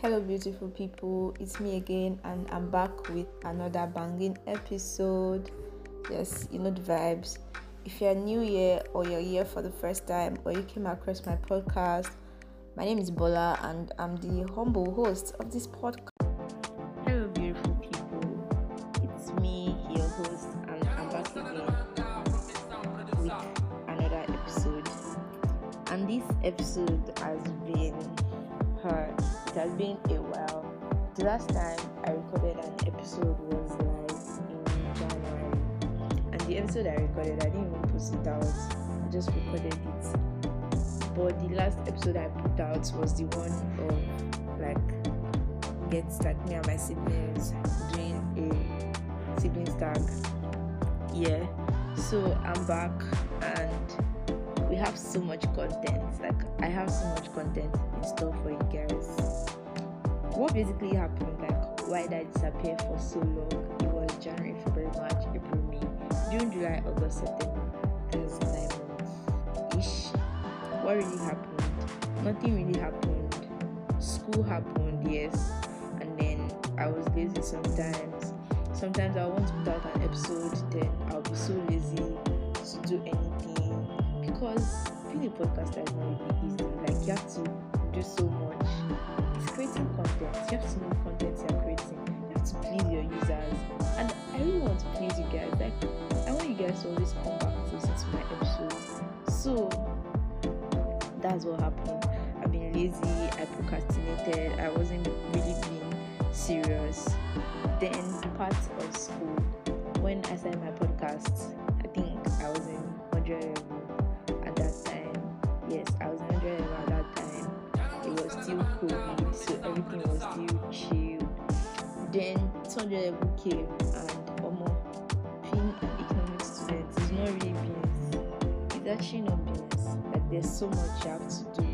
Hello, beautiful people. It's me again, and I'm back with another banging episode. Yes, you know the vibes. If you're new here or you're here for the first time or you came across my podcast, my name is Bola, and I'm the humble host of this podcast. Hello, beautiful people. It's me, your host, and I'm back again with another episode. And this episode has been a while. The last time I recorded an episode was like in January, and the episode I recorded, I didn't even post it out. I just recorded it. But the last episode I put out was the one of like get like me and my siblings doing a siblings tag. Yeah. So I'm back and we have so much content. Like I have so much content in store for you guys what basically happened, like why did I disappear for so long? It was January, February, March, April, May, June, July, August, September. Nine months ish. What really happened? Nothing really happened. School happened, yes, and then I was lazy sometimes. Sometimes I want to put out an episode, then I'll be so lazy to do anything because being a podcaster And I really want to please you guys. Like I want you guys to always come back to listen to my episodes. So that's what happened. I've been lazy, I procrastinated, I wasn't really being serious. Then part of school, when I started my podcast, I think I was in 100 200 level came, and almost being an economic student is not really business. It's actually not business. Like there's so much you have to do.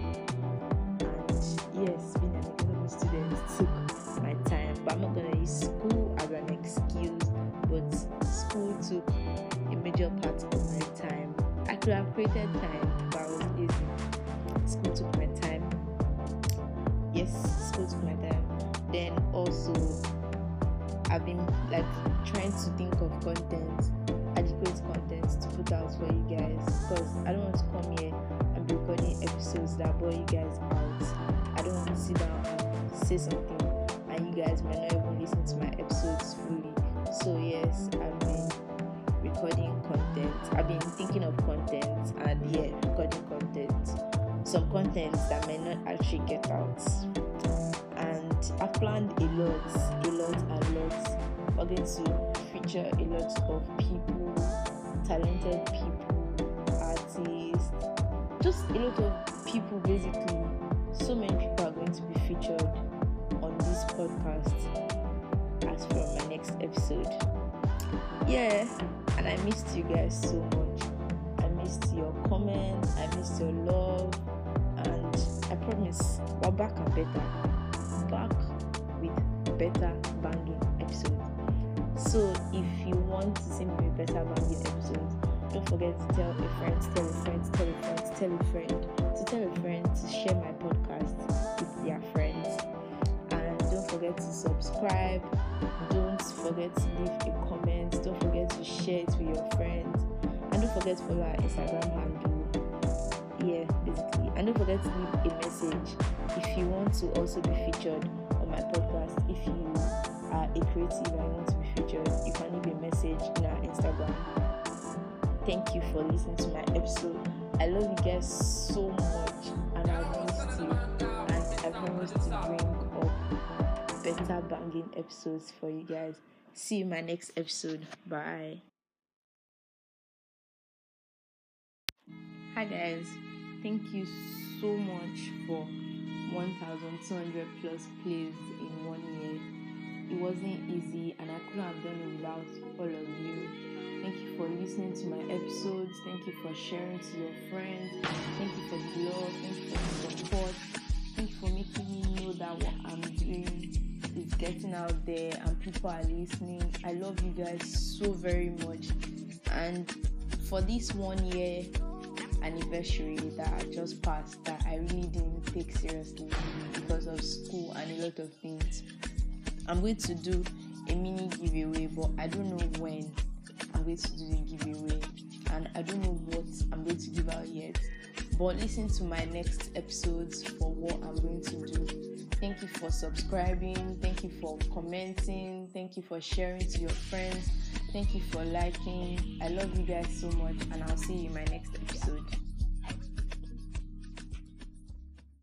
And yes, being an economic student took my time. But I'm not gonna use school as an excuse. But school took a major part of my time. I could have created time, but I was lazy. School took my time yes, school took my time. Then also, I've been like trying to think of content, adequate content to put out for you guys because I don't want to come here and be recording episodes that bore you guys out. I don't want to sit down and say something and you guys might not even listen to my episodes fully. So, yes, I've been recording content, I've been thinking of content and yeah, recording content some content that may not actually get out. And I planned a lot, a lot, a lot. We're going to feature a lot of people, talented people, artists, just a lot of people basically. So many people are going to be featured on this podcast as from my next episode. Yeah, and I missed you guys so much. I missed your comments, I missed your love, and I promise we're back and better. Better banging episode. So if you want to see me better banging episodes, don't forget to tell a friend, tell a friend, tell a friend, tell a friend, to tell a friend to share my podcast with their friends. And don't forget to subscribe. Don't forget to leave a comment. Don't forget to share it with your friends. And don't forget to follow our Instagram handle yeah basically and don't forget to leave a message if you want to also be featured my podcast if you are a creative and want to be featured you can leave a message in our instagram. Thank you for listening to my episode. I love you guys so much and i missed you and i promise to bring up better banging episodes for you guys. See you in my next episode. Bye. Hi guys. Thank you so much for 1200 plus plays in one year. It wasn't easy and i couldn't have done it without all of you. Thank you for listening to my episodes. Thank you for sharing to your friends. Thank you for the love. Thank you for the support. Thank you for making me know that what i'm doing is getting out there and people are listening. I love you guys so very much. And for this one year anniversary that I just passed that I really didn't take seriously because of school and a lot of things. I'm going to do a mini giveaway, but I don't know when I'm going to do the giveaway, and I don't know what I'm going to give out yet. But listen to my next episodes for what I'm going to do. Thank you for subscribing. Thank you for commenting. Thank you for sharing to your friends. Thank you for liking. I love you guys so much, and I'll see you in my next episode.